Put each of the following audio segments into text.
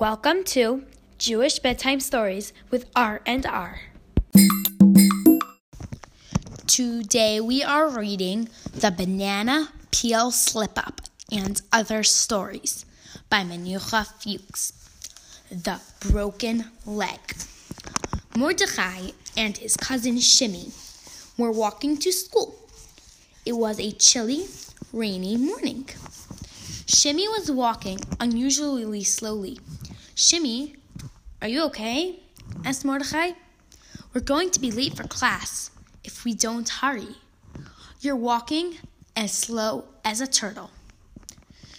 Welcome to Jewish Bedtime Stories with R and R. Today we are reading The Banana Peel Slip Up and Other Stories by Menucha Fuchs. The Broken Leg. Mordechai and his cousin Shimmy were walking to school. It was a chilly, rainy morning. Shimmy was walking unusually slowly Shimmy, are you okay? asked Mordechai. We're going to be late for class if we don't hurry. You're walking as slow as a turtle.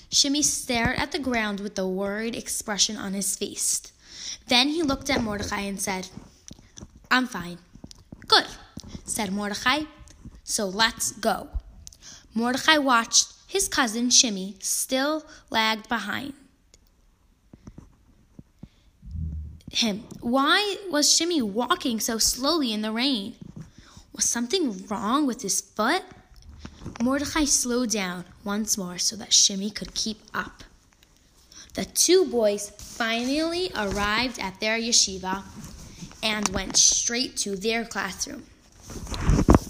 Shimmy stared at the ground with a worried expression on his face. Then he looked at Mordechai and said, I'm fine. Good, said Mordechai. So let's go. Mordechai watched his cousin Shimmy still lagged behind. Him. Why was Shimmy walking so slowly in the rain? Was something wrong with his foot? Mordechai slowed down once more so that Shimmy could keep up. The two boys finally arrived at their yeshiva and went straight to their classroom.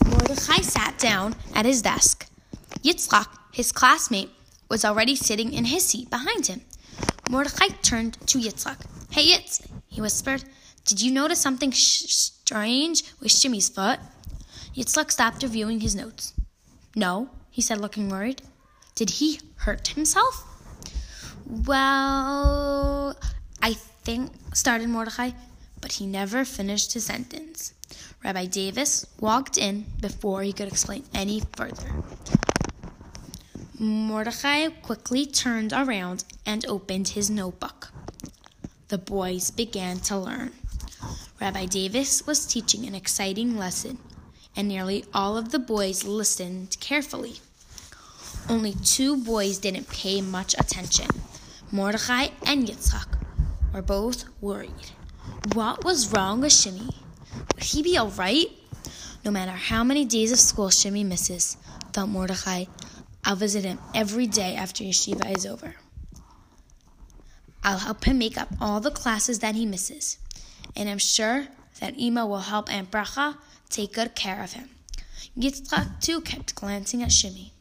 Mordechai sat down at his desk. Yitzchak, his classmate, was already sitting in his seat behind him. Mordechai turned to Yitzchak. Hey, Yitz, he whispered. Did you notice something sh- strange with Shimmy's foot? Yitzchak stopped reviewing his notes. No, he said, looking worried. Did he hurt himself? Well, I think, started Mordechai, but he never finished his sentence. Rabbi Davis walked in before he could explain any further. Mordechai quickly turned around and opened his notebook the boys began to learn. Rabbi Davis was teaching an exciting lesson, and nearly all of the boys listened carefully. Only two boys didn't pay much attention. Mordechai and Yitzchak were both worried. What was wrong with Shimmy? Would he be all right? No matter how many days of school Shimmy misses, thought Mordechai, I'll visit him every day after yeshiva is over. I'll help him make up all the classes that he misses. And I'm sure that Ima will help Aunt Bracha take good care of him. Yitzchak too kept glancing at Shimmy.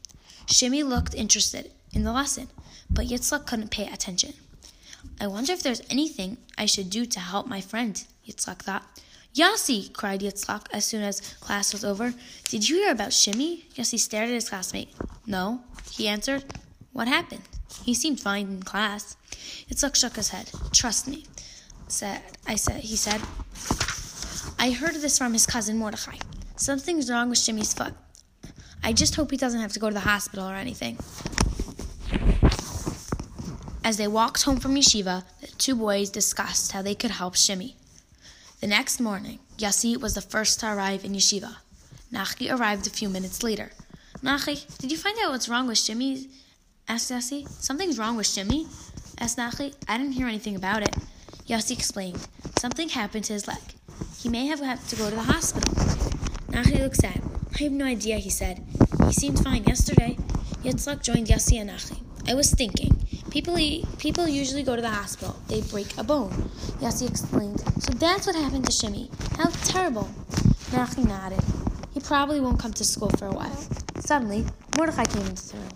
Shimmy looked interested in the lesson, but Yitzchak couldn't pay attention. I wonder if there's anything I should do to help my friend, Yitzchak thought. Yossi, cried Yitzchak as soon as class was over. Did you hear about Shimmy? Yossi stared at his classmate. No, he answered. What happened? He seemed fine in class. Yitzchak shook his head. Trust me, said I said he said. I heard this from his cousin Mordechai. Something's wrong with Jimmy's foot. I just hope he doesn't have to go to the hospital or anything. As they walked home from yeshiva, the two boys discussed how they could help Shimmy. The next morning, Yossi was the first to arrive in yeshiva. Nachi arrived a few minutes later. Nachi, did you find out what's wrong with Shimmy? Asked Yossi. Something's wrong with Shimmy? asked Nachi. I didn't hear anything about it. Yossi explained. Something happened to his leg. He may have had to go to the hospital. Nachi looked sad. I have no idea, he said. He seemed fine yesterday. Yitzchak joined Yossi and Nachi. I was thinking, people eat, people usually go to the hospital. They break a bone. Yossi explained. So that's what happened to Shimmy. How terrible. Nachi nodded. He probably won't come to school for a while. Suddenly, Mordechai came into the room.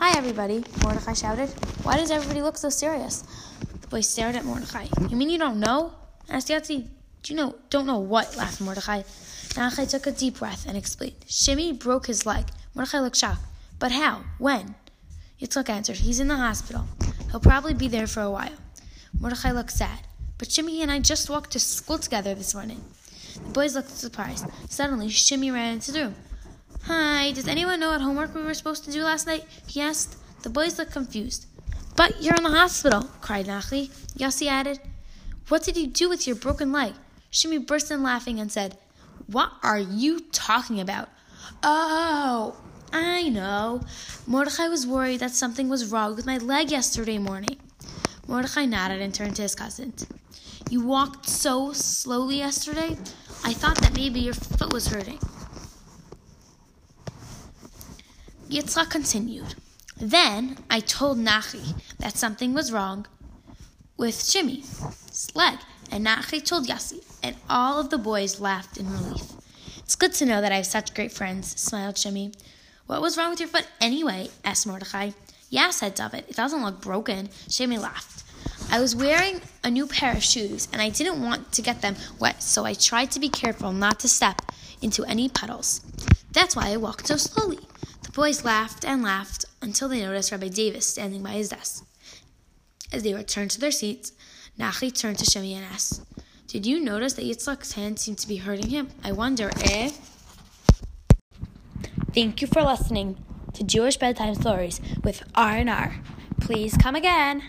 Hi, everybody, Mordechai shouted. Why does everybody look so serious? The boy stared at Mordechai. You mean you don't know? asked Yossi. Do you know, don't know what? laughed Mordechai. Mordechai took a deep breath and explained. Shimmy broke his leg. Mordechai looked shocked. But how? When? Yitzchak answered. He's in the hospital. He'll probably be there for a while. Mordechai looked sad. But Shimmy and I just walked to school together this morning. The boys looked surprised. Suddenly, Shimmy ran into the room. Hi, does anyone know what homework we were supposed to do last night? He asked. The boys looked confused. But you're in the hospital, cried Nachi. Yossi added. What did you do with your broken leg? Shimmy burst in laughing and said, What are you talking about? Oh, I know. Mordechai was worried that something was wrong with my leg yesterday morning. Mordechai nodded and turned to his cousin. You walked so slowly yesterday, I thought that maybe your foot was hurting. Yitzchak continued. Then I told Nachi that something was wrong. with Shimmy's leg, and Nachi told Yossi, and all of the boys laughed in relief. It's good to know that I have such great friends, smiled Shimmy. What was wrong with your foot anyway? asked Mordechai. Yeah, said David. It doesn't look broken. Shimmy laughed. I was wearing a new pair of shoes, and I didn't want to get them wet, so I tried to be careful not to step into any puddles. That's why I walked so slowly. The boys laughed and laughed until they noticed Rabbi Davis standing by his desk. As they returned to their seats, Nachi turned to Shimmy and asked, Did you notice that Yitzchak's hand seemed to be hurting him? I wonder if. Thank you for listening to Jewish Bedtime Stories with R&R. Please come again.